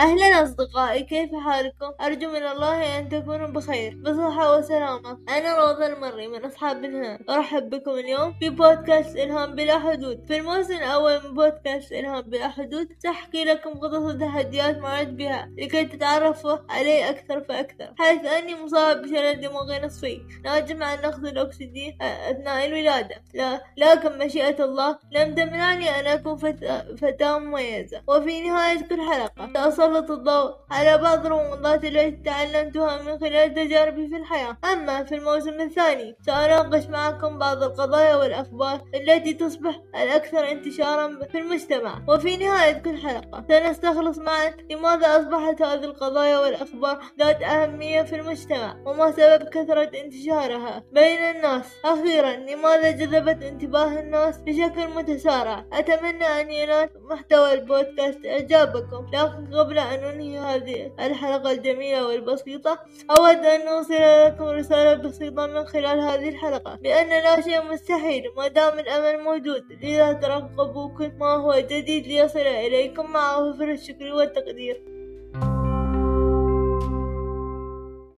أهلا أصدقائي كيف حالكم؟ أرجو من الله أن تكونوا بخير. بصحة وسلامة. أنا روضة المري من أصحاب الهام. أرحب بكم اليوم في بودكاست إلهام بلا حدود. في الموسم الأول من بودكاست إلهام بلا حدود سأحكي لكم قصص وتحديات مرت بها لكي تتعرفوا علي أكثر فأكثر حيث أني مصاب بشلل دماغي نصفي. ناجم عن نقص الأكسجين أثناء الولادة. لا لكن مشيئة الله لم تمنعني أن أكون فتاة مميزة. وفي نهاية كل حلقة سأسلط الضوء على بعض الغموضات التي تعلمتها من خلال تجاربي في الحياة. أما في الموسم الثاني سأناقش معكم بعض القضايا والأخبار التي تصبح الأكثر انتشارا في المجتمع. وفي نهاية كل حلقة سنستخلص معا لماذا أصبحت هذه القضايا والأخبار ذات أهمية في المجتمع؟ وما سبب كثرة انتشارها بين الناس؟ أخيرا لماذا جذبت انتباه الناس بشكل متسارع؟ أتمنى أن ينال محتوى البودكاست. إعجابكم لكن قبل أن أنهي هذه الحلقة الجميلة والبسيطة أود أن أوصل لكم رسالة بسيطة من خلال هذه الحلقة. بأن لا شيء مستحيل ما دام الأمل موجود لذا ترقبوا كل ما هو جديد ليصل إليكم مع وفر الشكر والتقدير.